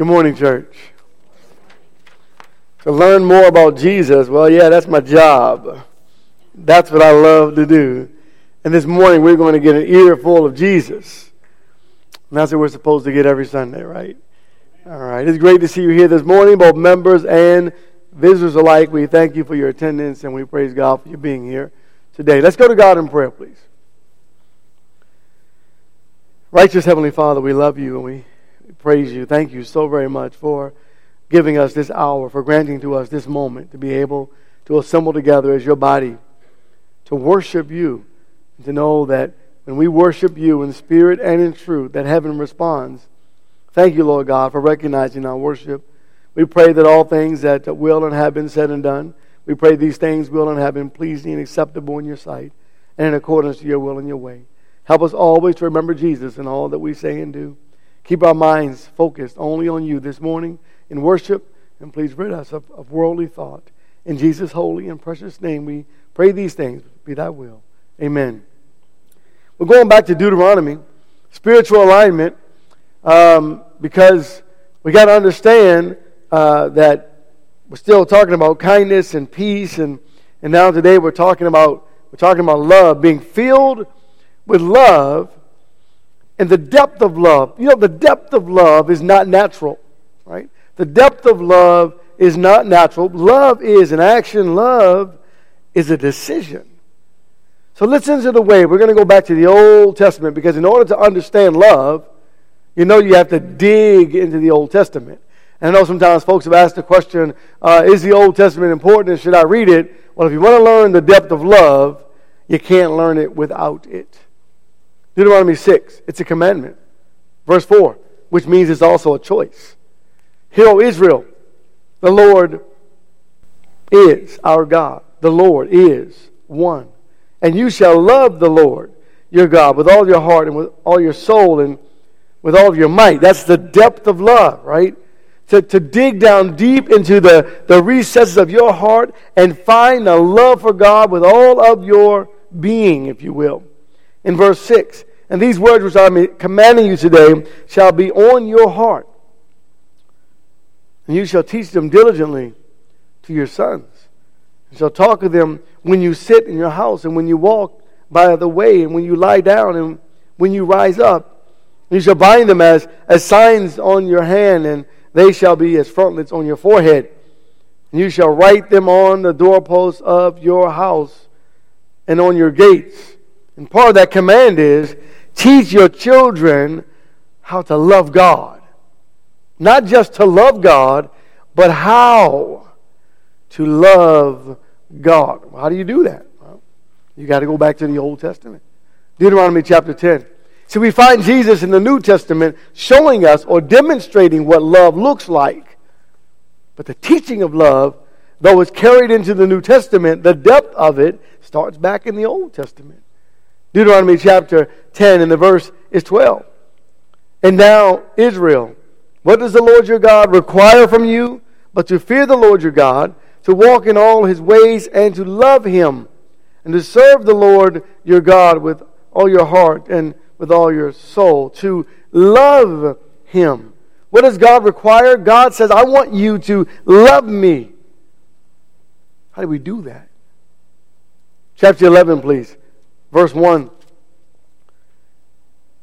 Good morning, church. To learn more about Jesus, well, yeah, that's my job. That's what I love to do. And this morning, we're going to get an earful of Jesus. And that's what we're supposed to get every Sunday, right? All right. It's great to see you here this morning, both members and visitors alike. We thank you for your attendance and we praise God for you being here today. Let's go to God in prayer, please. Righteous Heavenly Father, we love you and we praise you. Thank you so very much for giving us this hour, for granting to us this moment to be able to assemble together as your body, to worship you, and to know that when we worship you in spirit and in truth, that heaven responds. Thank you, Lord God, for recognizing our worship. We pray that all things that will and have been said and done, we pray these things will and have been pleasing and acceptable in your sight and in accordance to your will and your way. Help us always to remember Jesus in all that we say and do. Keep our minds focused only on you this morning in worship, and please rid us of, of worldly thought. In Jesus' holy and precious name, we pray these things. Be thy will. Amen. We're going back to Deuteronomy, spiritual alignment, um, because we got to understand uh, that we're still talking about kindness and peace, and, and now today we're talking about we're talking about love, being filled with love and the depth of love. You know, the depth of love is not natural, right? The depth of love is not natural. Love is an action, love is a decision. So listen to the way. We're going to go back to the Old Testament because in order to understand love, you know you have to dig into the Old Testament. And I know sometimes folks have asked the question uh, is the Old Testament important and should I read it? Well, if you want to learn the depth of love, you can't learn it without it. Deuteronomy 6, it's a commandment. Verse 4, which means it's also a choice. Hear, O Israel, the Lord is our God. The Lord is one. And you shall love the Lord your God with all your heart and with all your soul and with all of your might. That's the depth of love, right? To, to dig down deep into the, the recesses of your heart and find a love for God with all of your being, if you will in verse 6. And these words which I am commanding you today shall be on your heart. And you shall teach them diligently to your sons. You shall talk of them when you sit in your house and when you walk by the way and when you lie down and when you rise up. And you shall bind them as, as signs on your hand and they shall be as frontlets on your forehead. And you shall write them on the doorposts of your house and on your gates. And part of that command is teach your children how to love God. Not just to love God, but how to love God. How do you do that? Well, you got to go back to the Old Testament. Deuteronomy chapter 10. So we find Jesus in the New Testament showing us or demonstrating what love looks like. But the teaching of love, though it's carried into the New Testament, the depth of it starts back in the Old Testament. Deuteronomy chapter 10 and the verse is 12. And now, Israel, what does the Lord your God require from you? But to fear the Lord your God, to walk in all his ways, and to love him, and to serve the Lord your God with all your heart and with all your soul. To love him. What does God require? God says, I want you to love me. How do we do that? Chapter 11, please. Verse 1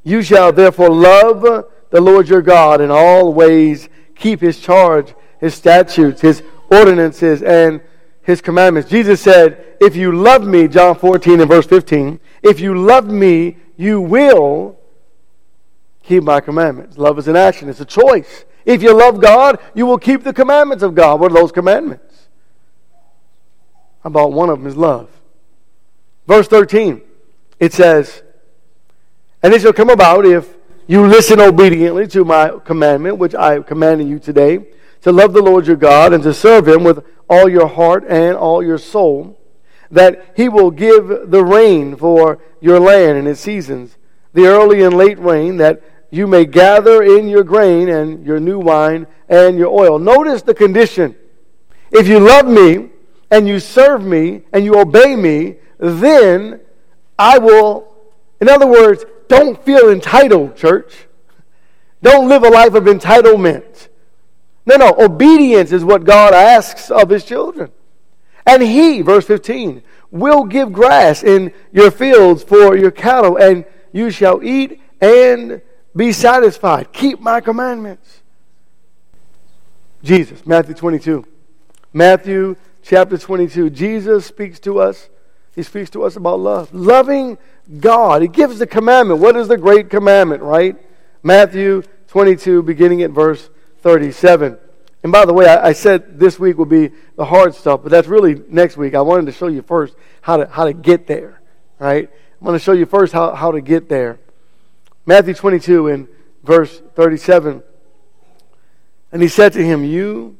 You shall therefore love the Lord your God in all ways, keep his charge, his statutes, his ordinances, and his commandments. Jesus said, If you love me, John 14 and verse 15, if you love me, you will keep my commandments. Love is an action, it's a choice. If you love God, you will keep the commandments of God. What are those commandments? About one of them is love? Verse 13 it says, And it shall come about if you listen obediently to my commandment, which I commanded you today, to love the Lord your God and to serve him with all your heart and all your soul, that he will give the rain for your land in its seasons, the early and late rain, that you may gather in your grain and your new wine and your oil. Notice the condition. If you love me and you serve me and you obey me, then I will, in other words, don't feel entitled, church. Don't live a life of entitlement. No, no, obedience is what God asks of his children. And he, verse 15, will give grass in your fields for your cattle, and you shall eat and be satisfied. Keep my commandments. Jesus, Matthew 22. Matthew chapter 22. Jesus speaks to us. He speaks to us about love. Loving God. He gives the commandment. What is the great commandment, right? Matthew 22, beginning at verse 37. And by the way, I, I, said this week would be the hard stuff, but that's really next week. I wanted to show you first how to, how to get there, right? I'm going to show you first how, how to get there. Matthew 22 and verse 37. And he said to him, You,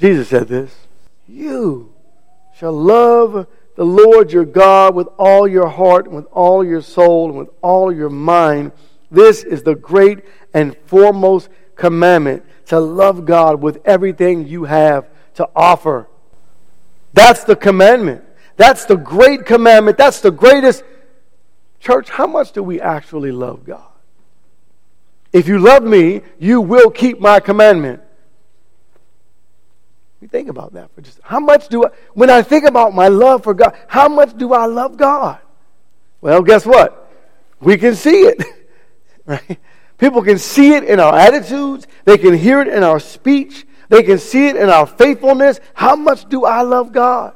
Jesus said this, you shall love the Lord your God with all your heart, and with all your soul, and with all your mind. This is the great and foremost commandment to love God with everything you have to offer. That's the commandment. That's the great commandment. That's the greatest. Church, how much do we actually love God? If you love me, you will keep my commandment. You think about that for just how much do I when I think about my love for God, how much do I love God? Well, guess what? We can see it. Right? People can see it in our attitudes, they can hear it in our speech, they can see it in our faithfulness. How much do I love God?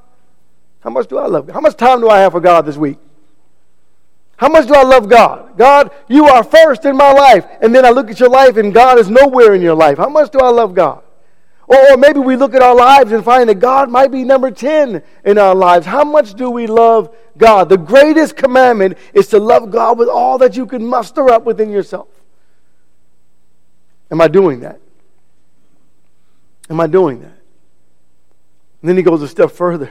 How much do I love God? How much time do I have for God this week? How much do I love God? God, you are first in my life. And then I look at your life and God is nowhere in your life. How much do I love God? Or, or maybe we look at our lives and find that God might be number 10 in our lives. How much do we love God? The greatest commandment is to love God with all that you can muster up within yourself. Am I doing that? Am I doing that? And then he goes a step further.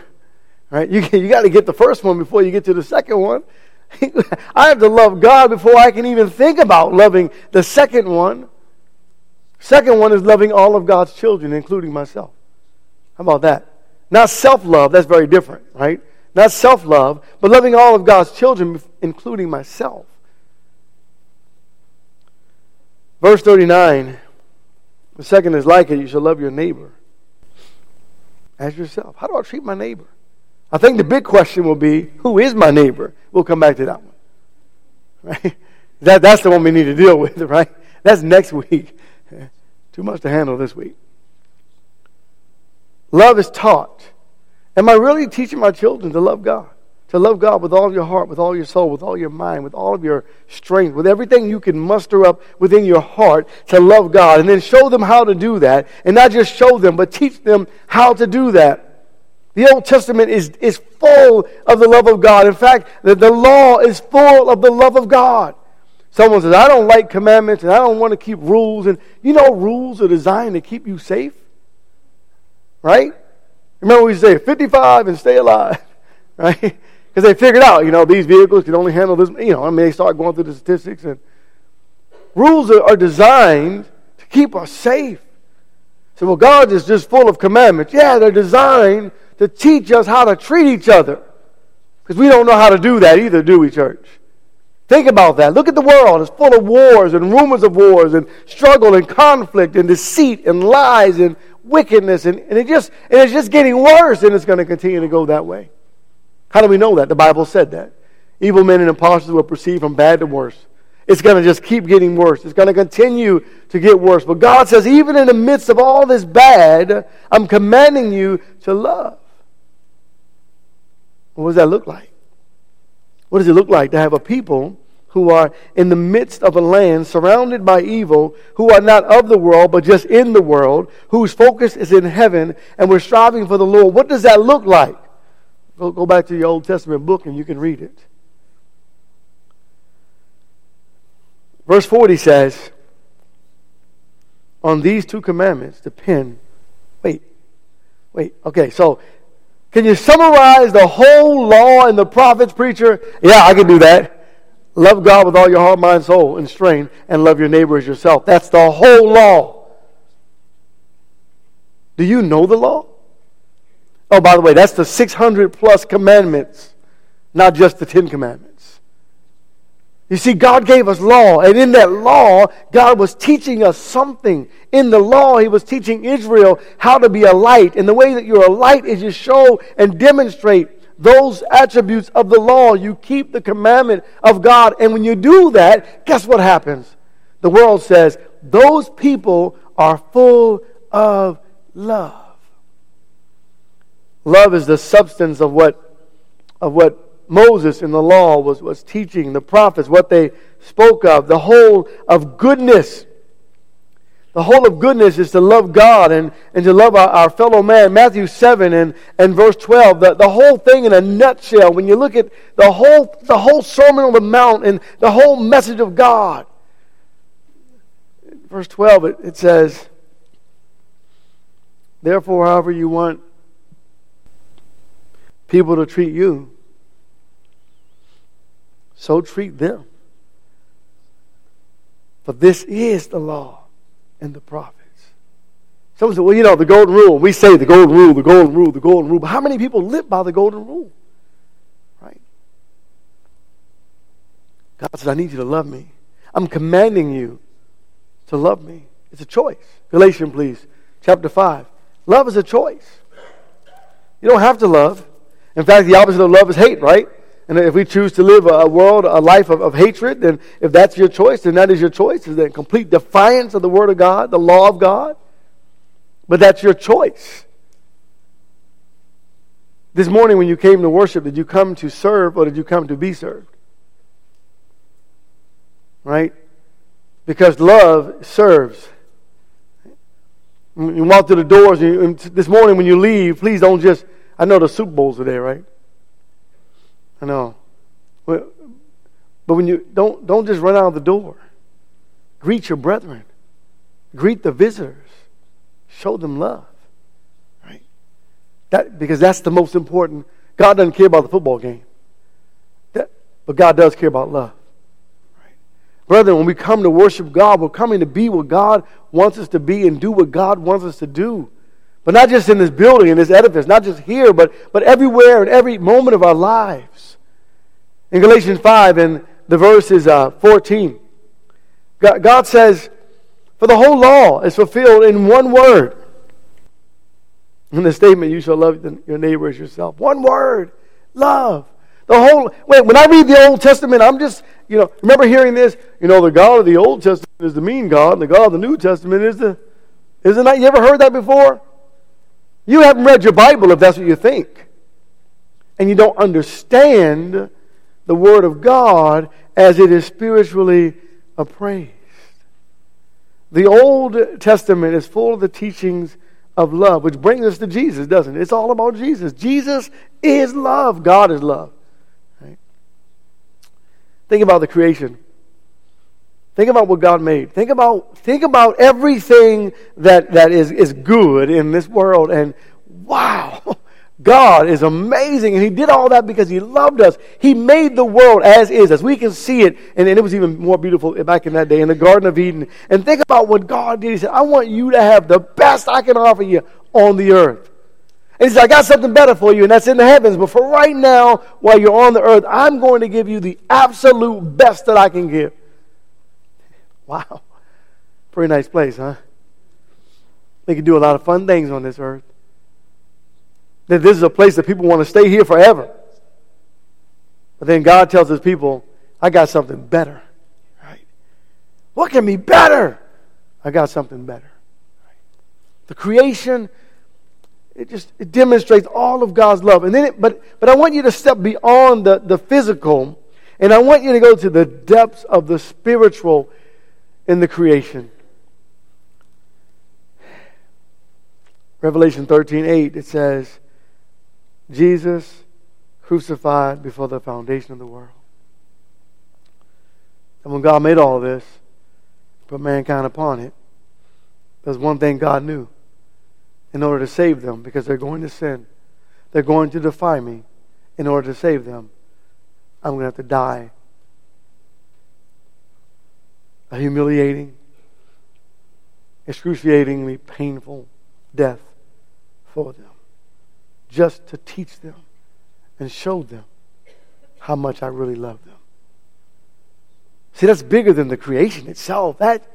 Right? You, you got to get the first one before you get to the second one. I have to love God before I can even think about loving the second one. Second one is loving all of God's children, including myself. How about that? Not self love, that's very different, right? Not self love, but loving all of God's children, including myself. Verse 39 the second is like it you shall love your neighbor as yourself. How do I treat my neighbor? I think the big question will be who is my neighbor? We'll come back to that one. Right? That, that's the one we need to deal with, right? That's next week. Too much to handle this week. Love is taught. Am I really teaching my children to love God? to love God with all your heart, with all your soul, with all your mind, with all of your strength, with everything you can muster up within your heart to love God. And then show them how to do that. And not just show them, but teach them how to do that. The Old Testament is, is full of the love of God. In fact, the, the law is full of the love of God. Someone says, I don't like commandments and I don't want to keep rules. And you know, rules are designed to keep you safe. Right? Remember we say 55 and stay alive. Right? Because they figured out, you know, these vehicles can only handle this. You know, I mean, they start going through the statistics, and rules are, are designed to keep us safe. So, well, God is just full of commandments. Yeah, they're designed to teach us how to treat each other. Because we don't know how to do that either, do we, church? Think about that. Look at the world. It's full of wars and rumors of wars and struggle and conflict and deceit and lies and wickedness. And, and, it just, and it's just getting worse, and it's going to continue to go that way. How do we know that? The Bible said that. Evil men and impostors will proceed from bad to worse. It's going to just keep getting worse. It's going to continue to get worse. But God says, even in the midst of all this bad, I'm commanding you to love. What does that look like? What does it look like to have a people who are in the midst of a land surrounded by evil, who are not of the world, but just in the world, whose focus is in heaven, and we're striving for the Lord? What does that look like? Go, go back to the Old Testament book and you can read it. Verse 40 says, On these two commandments depend. Wait, wait, okay, so can you summarize the whole law and the prophets, preacher? Yeah, I can do that. Love God with all your heart, mind, soul, and strength, and love your neighbor as yourself. That's the whole law. Do you know the law? Oh, by the way, that's the 600 plus commandments, not just the 10 commandments. You see, God gave us law, and in that law, God was teaching us something. In the law, He was teaching Israel how to be a light. And the way that you're a light is you show and demonstrate those attributes of the law. You keep the commandment of God. And when you do that, guess what happens? The world says, those people are full of love. Love is the substance of what, of what Moses in the law was, was teaching, the prophets, what they spoke of, the whole of goodness. The whole of goodness is to love God and, and to love our, our fellow man. Matthew 7 and, and verse 12. The, the whole thing in a nutshell, when you look at the whole, the whole Sermon on the Mount and the whole message of God. Verse 12, it, it says, Therefore, however you want people to treat you, so treat them. For this is the law and the prophets. Someone said, well, you know, the golden rule. We say the golden rule, the golden rule, the golden rule. But how many people live by the golden rule? Right? God says, I need you to love me. I'm commanding you to love me. It's a choice. Galatians, please, chapter 5. Love is a choice. You don't have to love. In fact, the opposite of love is hate, right? And if we choose to live a world, a life of, of hatred, then if that's your choice, then that is your choice. Is that complete defiance of the Word of God, the law of God? But that's your choice. This morning, when you came to worship, did you come to serve or did you come to be served? Right? Because love serves. You walk through the doors, and this morning when you leave, please don't just. I know the soup bowls are there, right? I know. But when you don't don't just run out of the door. Greet your brethren. Greet the visitors. Show them love. Right? That because that's the most important. God doesn't care about the football game. That, but God does care about love. Right? Brethren, when we come to worship God, we're coming to be what God wants us to be and do what God wants us to do. But not just in this building, in this edifice, not just here, but, but everywhere and every moment of our lives. In Galatians 5 and the verse is uh, 14, God, says, For the whole law is fulfilled in one word. In the statement, you shall love your neighbor as yourself. One word, love. The whole, wait, when I read the Old Testament, I'm just, you know, remember hearing this? You know, the God of the Old Testament is the mean God, and the God of the New Testament is the, isn't that, you ever heard that before? You haven't read your Bible if that's what you think. And you don't understand the Word of God as it is spiritually appraised. The Old Testament is full of the teachings of love, which brings us to Jesus, doesn't it? It's all about Jesus. Jesus is love. God is love. Right? Think about the creation. Think about what God made. Think about, think about everything that, that is, is good in this world. And wow, God is amazing, and He did all that because He loved us. He made the world as is, as we can see it, and, and it was even more beautiful back in that day in the Garden of Eden. And think about what God did. He said, I want you to have the best I can offer you on the earth. And He said, I got something better for you, and that's in the heavens. But for right now, while you're on the earth, I'm going to give you the absolute best that I can give. Wow. Pretty nice place, huh? They can do a lot of fun things on this earth that this is a place that people want to stay here forever. But then God tells his people, I got something better. Right? What can be better? I got something better. The creation, it just it demonstrates all of God's love. And then it, but but I want you to step beyond the, the physical, and I want you to go to the depths of the spiritual in the creation. Revelation 13 8, it says, Jesus crucified before the foundation of the world. And when God made all this, put mankind upon it, there's one thing God knew in order to save them, because they're going to sin. They're going to defy me. In order to save them, I'm going to have to die. A humiliating, excruciatingly painful death for them just to teach them and show them how much I really love them. See, that's bigger than the creation itself. That,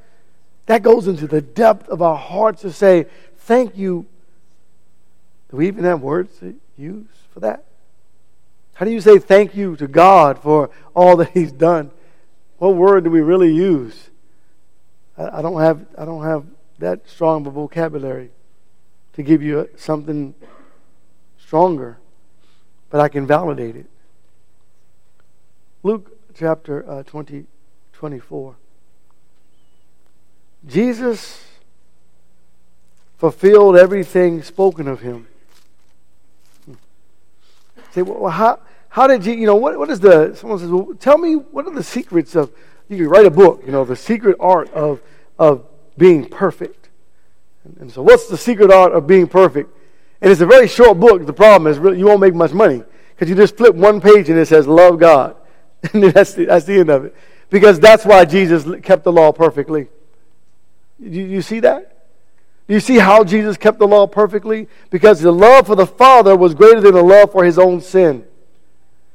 that goes into the depth of our hearts to say, Thank you. Do we even have words to use for that? How do you say thank you to God for all that He's done? What word do we really use? I, I don't have I don't have that strong of a vocabulary to give you something stronger, but I can validate it. Luke chapter uh, 20, 24. Jesus fulfilled everything spoken of him. Say, well, how, how did you, you know, what, what is the, someone says, well, tell me, what are the secrets of, you can write a book, you know, the secret art of, of being perfect. And, and so, what's the secret art of being perfect? And it's a very short book. The problem is, really, you won't make much money because you just flip one page and it says, Love God. And that's the, that's the end of it. Because that's why Jesus kept the law perfectly. You, you see that? Do you see how Jesus kept the law perfectly? Because the love for the Father was greater than the love for his own sin.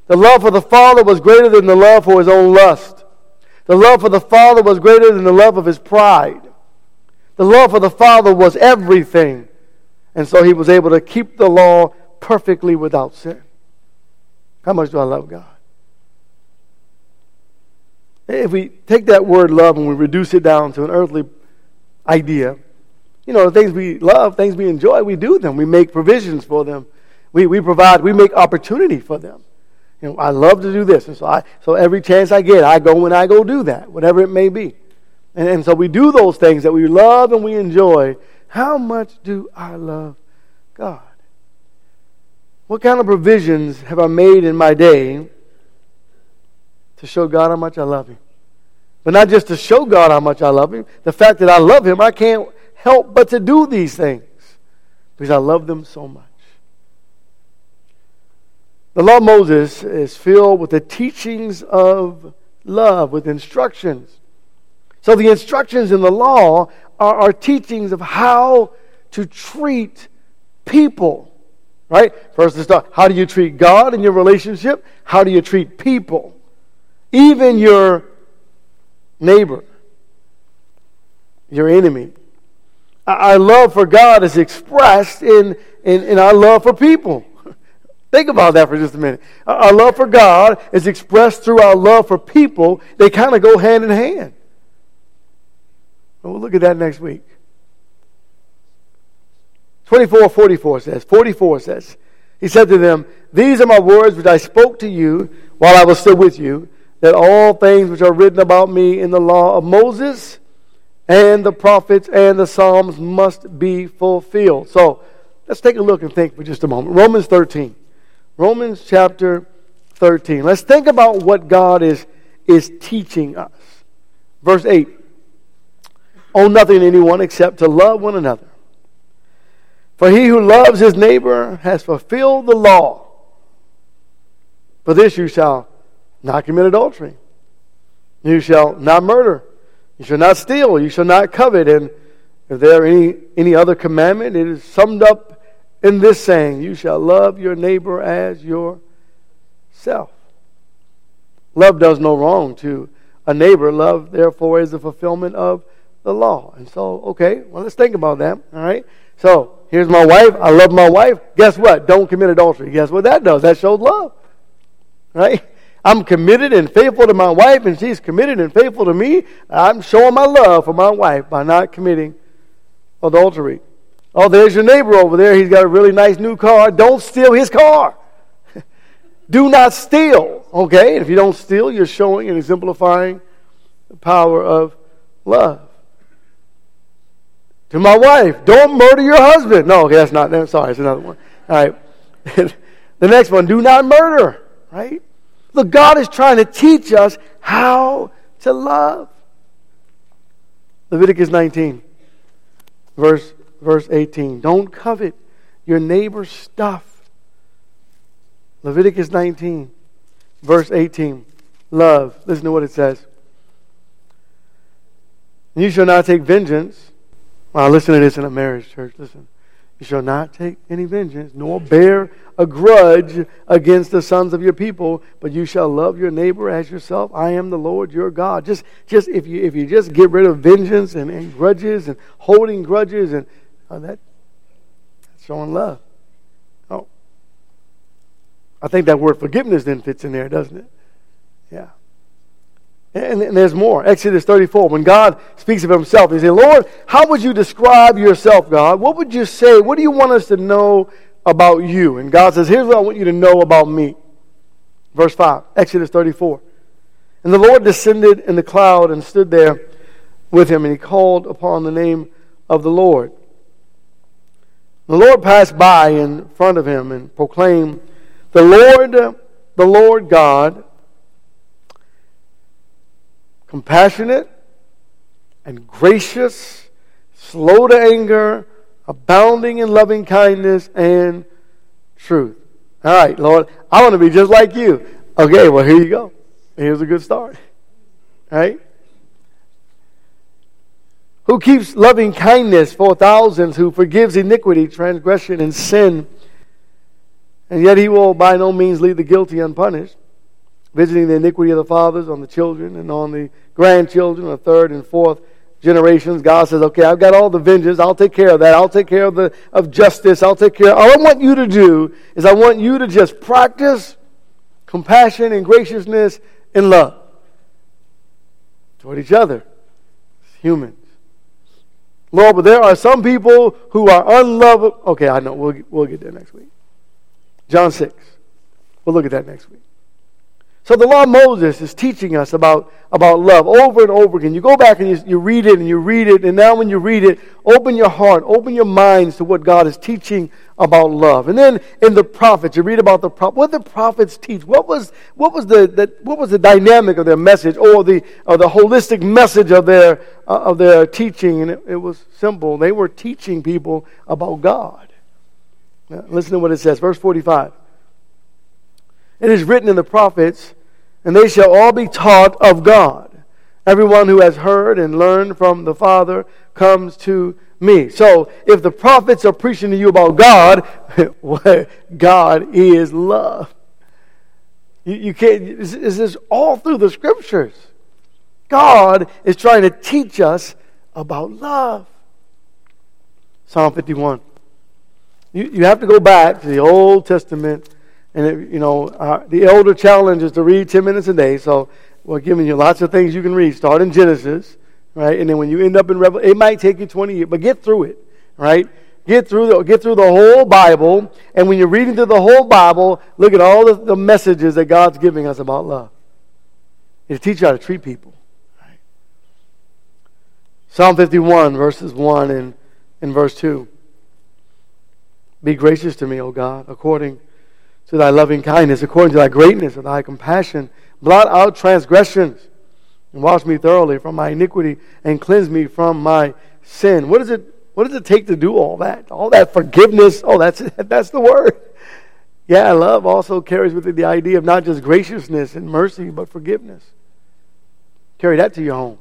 The love for the Father was greater than the love for his own lust. The love for the Father was greater than the love of his pride. The love for the Father was everything. And so he was able to keep the law perfectly without sin. How much do I love God? If we take that word love and we reduce it down to an earthly idea, you know, the things we love, things we enjoy, we do them. We make provisions for them. We, we provide, we make opportunity for them. You know, I love to do this. And so, I, so every chance I get, I go and I go do that, whatever it may be. And, and so we do those things that we love and we enjoy. How much do I love God? What kind of provisions have I made in my day to show God how much I love Him? But not just to show God how much I love Him, the fact that I love Him, I can't help but to do these things because I love them so much. The law of Moses is filled with the teachings of love, with instructions. So the instructions in the law are, are teachings of how to treat people. Right? First, to start, how do you treat God in your relationship? How do you treat people? Even your neighbor, your enemy. Our love for God is expressed in, in, in our love for people. Think about that for just a minute. Our love for God is expressed through our love for people. They kind of go hand in hand. We'll look at that next week. 24 44 says, 44 says, He said to them, These are my words which I spoke to you while I was still with you, that all things which are written about me in the law of Moses and the prophets and the Psalms must be fulfilled. So let's take a look and think for just a moment. Romans 13. Romans chapter 13. Let's think about what God is, is teaching us. Verse 8 Owe nothing to anyone except to love one another. For he who loves his neighbor has fulfilled the law. For this you shall not commit adultery. You shall not murder. You shall not steal. You shall not covet. And if there any, any other commandment, it is summed up in this saying, You shall love your neighbor as yourself. Love does no wrong to a neighbor. Love, therefore, is the fulfillment of the law. And so, okay, well, let's think about that. All right. So, here's my wife. I love my wife. Guess what? Don't commit adultery. Guess what that does? That shows love. Right? I'm committed and faithful to my wife, and she's committed and faithful to me. I'm showing my love for my wife by not committing adultery. Oh, there's your neighbor over there. He's got a really nice new car. Don't steal his car. Do not steal. Okay? If you don't steal, you're showing and exemplifying the power of love. To my wife, don't murder your husband. No, okay, that's not. that. sorry, it's another one. All right. the next one, do not murder. Right? Look, God is trying to teach us how to love. Leviticus 19, verse verse 18. Don't covet your neighbor's stuff. Leviticus 19, verse 18. Love. Listen to what it says. You shall not take vengeance. Well, listen to this in a marriage church. Listen. You shall not take any vengeance, nor bear a grudge against the sons of your people, but you shall love your neighbor as yourself. I am the Lord your God. Just, just if you if you just get rid of vengeance and, and grudges and holding grudges and uh, that, that's showing love. Oh, I think that word forgiveness then fits in there, doesn't it? Yeah. And, there's more. Exodus 34. When God speaks of himself, he says, Lord, how would you describe yourself, God? What would you say? What do you want us to know about you. And God says, Here's what I want you to know about me. Verse 5, Exodus 34. And the Lord descended in the cloud and stood there with him, and he called upon the name of the Lord. The Lord passed by in front of him and proclaimed, The Lord, the Lord God, compassionate and gracious, slow to anger, abounding in loving kindness and truth. All right, Lord, I want to be just like you. Okay, well, here you go. Here's a good start. All right? Who keeps loving kindness for thousands, who forgives iniquity, transgression, and sin, and yet he will by no means leave the guilty unpunished, visiting the iniquity of the fathers on the children and on the grandchildren, the third and fourth generations, God says, okay, I've got all the vengeance. I'll take care of that. I'll take care of the of justice. I'll take care. All I want you to do is I want you to just practice compassion and graciousness and love toward each other as humans. Lord, but there are some people who are unlovable. Okay, I know. We'll, we'll get there next week. John 6. We'll look at that next week. So the law of Moses is teaching us about, about love over and over again. You go back and you, you read it and you read it, and now when you read it, open your heart, open your minds to what God is teaching about love. And then in the prophets, you read about the prophets. What the prophets teach? What was, what was, the, the, what was the dynamic of their message or the, or the holistic message of their, uh, of their teaching? And it, it was simple. They were teaching people about God. Now, listen to what it says, verse 45. It is written in the prophets, and they shall all be taught of God. Everyone who has heard and learned from the Father comes to me. So, if the prophets are preaching to you about God, God is love. You, you can't, this is all through the scriptures. God is trying to teach us about love. Psalm 51. You, you have to go back to the Old Testament and, it, you know, uh, the elder challenge is to read 10 minutes a day. So we're giving you lots of things you can read. Start in Genesis, right? And then when you end up in Revelation, it might take you 20 years, but get through it, right? Get through, the, get through the whole Bible. And when you're reading through the whole Bible, look at all the, the messages that God's giving us about love. It'll teach you how to treat people. Psalm 51, verses 1 and, and verse 2. Be gracious to me, O God, according to thy loving kindness, according to thy greatness and thy compassion. Blot out transgressions and wash me thoroughly from my iniquity and cleanse me from my sin. What does it, what does it take to do all that? All that forgiveness. Oh, that's, that's the word. Yeah, love also carries with it the idea of not just graciousness and mercy, but forgiveness. Carry that to your home.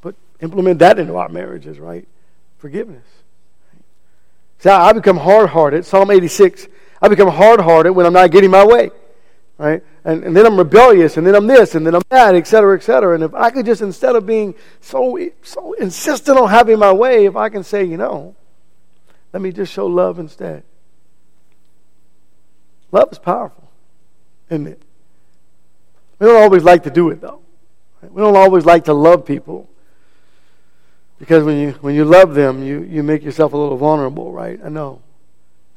But implement that into our marriages, right? Forgiveness. See, I become hard hearted. Psalm 86 I become hard hearted when I'm not getting my way. Right? And, and then I'm rebellious, and then I'm this, and then I'm that, et cetera, et cetera. And if I could just, instead of being so, so insistent on having my way, if I can say, you know, let me just show love instead. Love is powerful, isn't it? We don't always like to do it, though. We don't always like to love people. Because when you, when you love them, you, you make yourself a little vulnerable, right? I know.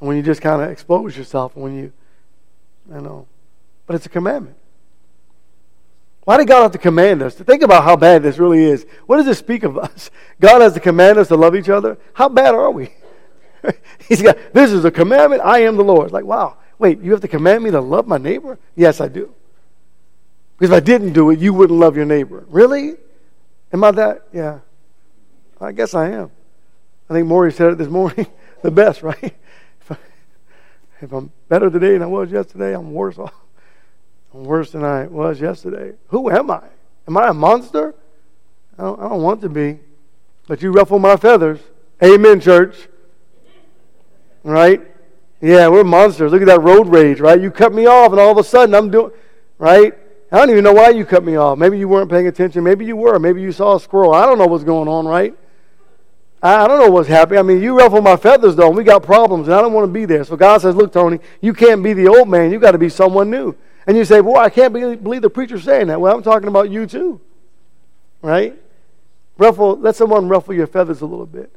And when you just kind of expose yourself, when you, I know. But it's a commandment. Why did God have to command us? To think about how bad this really is. What does this speak of us? God has to command us to love each other. How bad are we? He's got, this is a commandment. I am the Lord. Like, wow, wait, you have to command me to love my neighbor? Yes, I do. Because if I didn't do it, you wouldn't love your neighbor. Really? Am I that? Yeah. I guess I am. I think Maury said it this morning the best, right? If I'm better today than I was yesterday, I'm worse off. I'm worse than I was yesterday. Who am I? Am I a monster? I don't, I don't want to be. But you ruffle my feathers. Amen, church. Right? Yeah, we're monsters. Look at that road rage, right? You cut me off, and all of a sudden I'm doing, right? I don't even know why you cut me off. Maybe you weren't paying attention. Maybe you were. Maybe you saw a squirrel. I don't know what's going on, right? I don't know what's happening. I mean, you ruffle my feathers, though, and we got problems, and I don't want to be there. So God says, Look, Tony, you can't be the old man. you got to be someone new. And you say, Boy, I can't believe the preacher's saying that. Well, I'm talking about you, too. Right? Ruffle, let someone ruffle your feathers a little bit.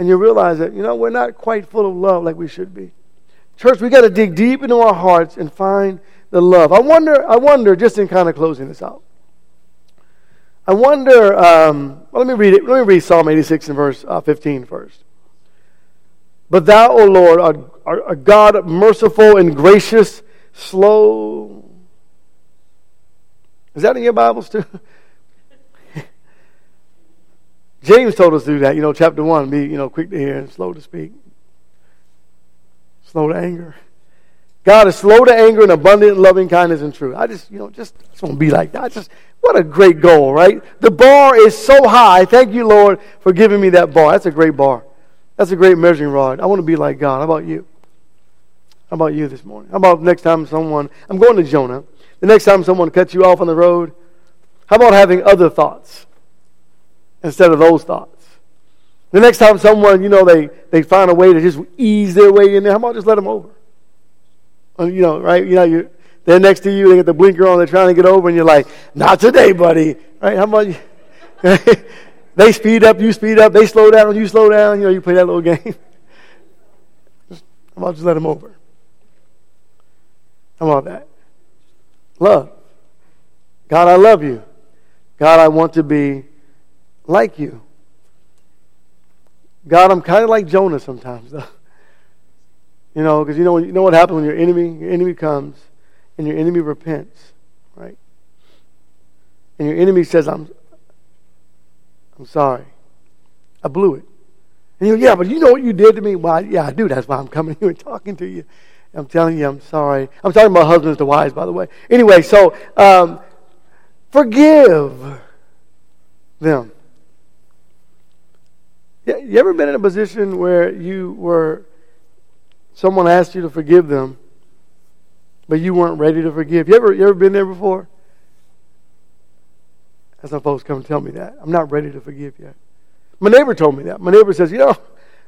And you realize that, you know, we're not quite full of love like we should be. Church, we got to dig deep into our hearts and find the love. I wonder, I wonder, just in kind of closing this out. I wonder, um, well, let me read it. Let me read Psalm 86 and verse uh, 15 first. But thou, O Lord, art, art a God merciful and gracious, slow. Is that in your Bibles too? James told us to do that, you know, chapter 1, be, you know, quick to hear and slow to speak, slow to anger. God is slow to anger and abundant in loving kindness and truth. I just, you know, just, just want to be like that. I just, what a great goal, right? The bar is so high. Thank you, Lord, for giving me that bar. That's a great bar. That's a great measuring rod. I want to be like God. How about you? How about you this morning? How about next time someone, I'm going to Jonah. The next time someone cuts you off on the road, how about having other thoughts instead of those thoughts? The next time someone, you know, they, they find a way to just ease their way in there, how about just let them over? Uh, you know, right? You know, you they're next to you, they get the blinker on, they're trying to get over, and you're like, not today, buddy. Right? How about you? they speed up, you speed up, they slow down, you slow down, you know, you play that little game. Just, how about just let them over? How about that? Love. God, I love you. God, I want to be like you. God, I'm kind of like Jonah sometimes, though. You know, because you know, you know what happens when your enemy, your enemy comes and your enemy repents, right? And your enemy says, I'm, I'm sorry. I blew it. And you go, yeah, but you know what you did to me? Well, yeah, I do. That's why I'm coming here and talking to you. I'm telling you, I'm sorry. I'm talking about husbands to wives, by the way. Anyway, so um, forgive them. You ever been in a position where you were someone asked you to forgive them, but you weren't ready to forgive. You ever, you ever been there before? Had some folks come and tell me that. I'm not ready to forgive yet. My neighbor told me that. My neighbor says, you know,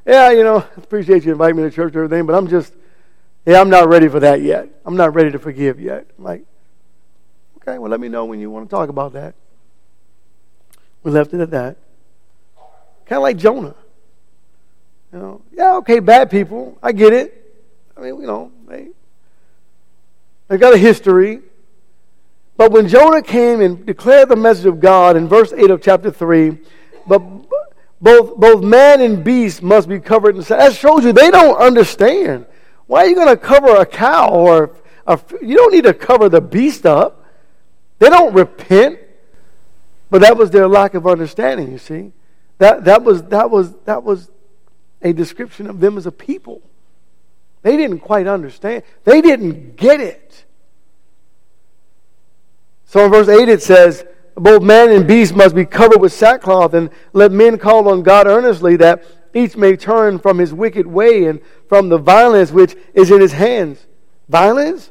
yeah, you know, appreciate you inviting me to church and everything, but I'm just, yeah, I'm not ready for that yet. I'm not ready to forgive yet. I'm like, okay, well, let me know when you want to talk about that. We left it at that. Kind of like Jonah. You know, yeah, okay, bad people. I get it. I mean, you know, they, they got a history. But when Jonah came and declared the message of God in verse 8 of chapter 3, but both, both man and beast must be covered in sand. That shows you they don't understand. Why are you going to cover a cow or a, you don't need to cover the beast up. They don't repent. But that was their lack of understanding, you see. That, that, was, that, was, that was a description of them as a people. They didn't quite understand. They didn't get it. So in verse 8 it says, Both man and beast must be covered with sackcloth, and let men call on God earnestly that each may turn from his wicked way and from the violence which is in his hands. Violence?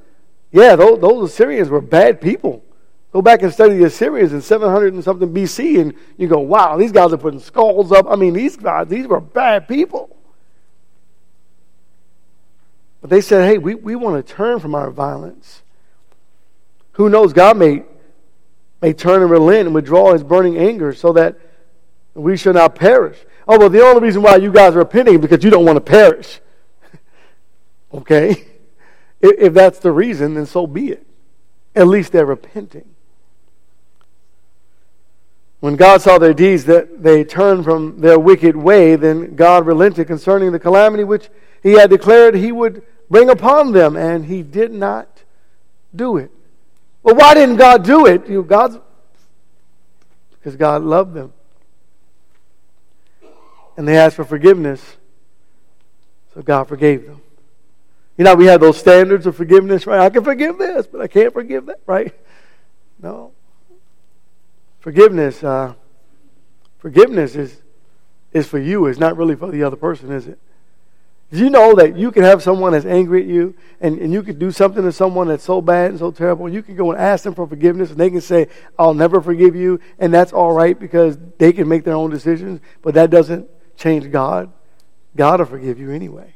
Yeah, those, those Assyrians were bad people. Go back and study the Assyrians in 700 and something BC, and you go, wow, these guys are putting skulls up. I mean, these guys, these were bad people. But they said, hey, we, we want to turn from our violence. Who knows? God may, may turn and relent and withdraw his burning anger so that we shall not perish. Oh, well, the only reason why you guys are repenting is because you don't want to perish. okay? If, if that's the reason, then so be it. At least they're repenting. When God saw their deeds that they turned from their wicked way, then God relented concerning the calamity which he had declared he would bring upon them, and he did not do it. Well, why didn't God do it? You know, God's because God loved them. And they asked for forgiveness. So God forgave them. You know, we have those standards of forgiveness, right? I can forgive this, but I can't forgive that, right? No. Forgiveness, uh, forgiveness is is for you. It's not really for the other person, is it? Did you know that you can have someone that's angry at you and, and you could do something to someone that's so bad and so terrible? And you can go and ask them for forgiveness and they can say, I'll never forgive you. And that's all right because they can make their own decisions. But that doesn't change God. God will forgive you anyway.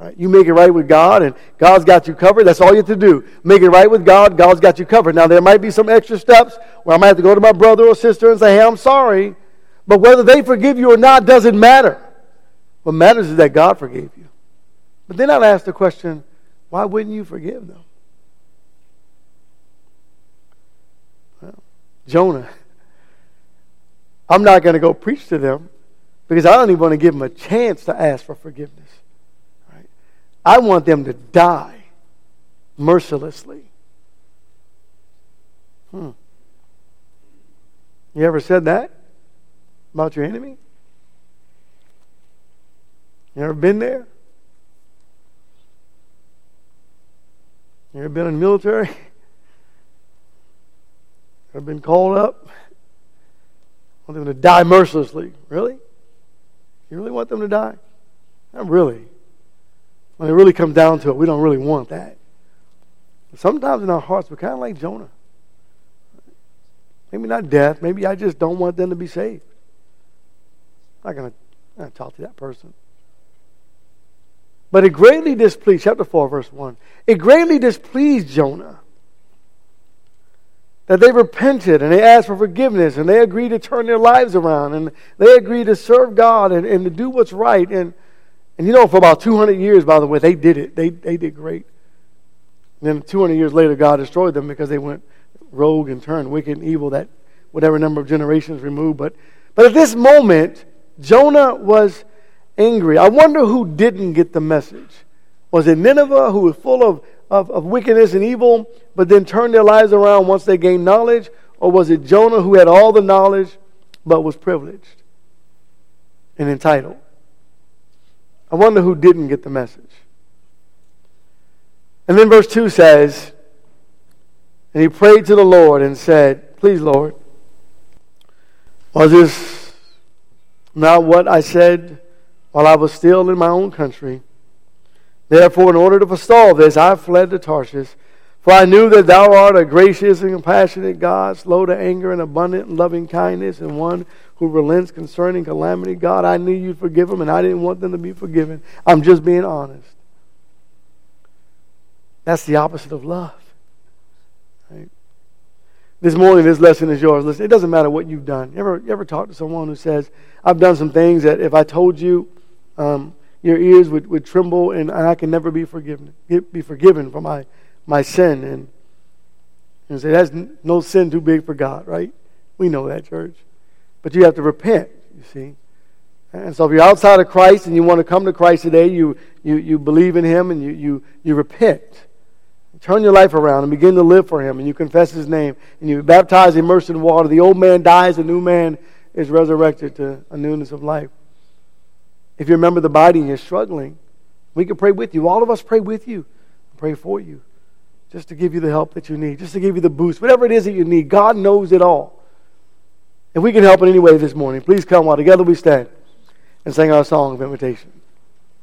Right? You make it right with God and God's got you covered. That's all you have to do. Make it right with God. God's got you covered. Now, there might be some extra steps where I might have to go to my brother or sister and say, hey, I'm sorry. But whether they forgive you or not doesn't matter. What matters is that God forgave you. But then I'd ask the question why wouldn't you forgive them? Well, Jonah, I'm not going to go preach to them because I don't even want to give them a chance to ask for forgiveness. Right? I want them to die mercilessly. Hmm. You ever said that about your enemy? You ever been there? You ever been in the military? Ever been called up? Want them to die mercilessly. Really? You really want them to die? Not really. When it really comes down to it, we don't really want that. But sometimes in our hearts, we're kind of like Jonah. Maybe not death. Maybe I just don't want them to be saved. I'm not going to talk to that person. But it greatly displeased, chapter 4, verse 1, it greatly displeased Jonah that they repented and they asked for forgiveness and they agreed to turn their lives around and they agreed to serve God and, and to do what's right. And, and you know, for about 200 years, by the way, they did it. They, they did great. And then 200 years later, God destroyed them because they went rogue and turned wicked and evil that whatever number of generations removed. But, but at this moment, Jonah was angry. I wonder who didn't get the message. Was it Nineveh, who was full of, of, of wickedness and evil, but then turned their lives around once they gained knowledge? Or was it Jonah, who had all the knowledge, but was privileged and entitled? I wonder who didn't get the message. And then verse 2 says, And he prayed to the Lord and said, Please, Lord, was this not what I said while I was still in my own country. Therefore, in order to forestall this, I fled to Tarshish. For I knew that thou art a gracious and compassionate God, slow to anger and abundant in loving kindness, and one who relents concerning calamity. God, I knew you'd forgive them, and I didn't want them to be forgiven. I'm just being honest. That's the opposite of love. Right? This morning, this lesson is yours. Listen, it doesn't matter what you've done. You ever, you ever talk to someone who says, I've done some things that if I told you, um, your ears would, would tremble, and I can never be forgiven, be forgiven for my, my sin. And, and say, that's no sin too big for God, right? We know that, church. But you have to repent, you see. And so if you're outside of Christ and you want to come to Christ today, you, you, you believe in Him and you, you, you repent. Turn your life around and begin to live for Him and you confess His name and you baptize, immersed in water. The old man dies, the new man is resurrected to a newness of life. If you're a member of the body and you're struggling, we can pray with you. All of us pray with you, pray for you, just to give you the help that you need, just to give you the boost, whatever it is that you need. God knows it all. If we can help in any way this morning, please come while together we stand and sing our song of invitation.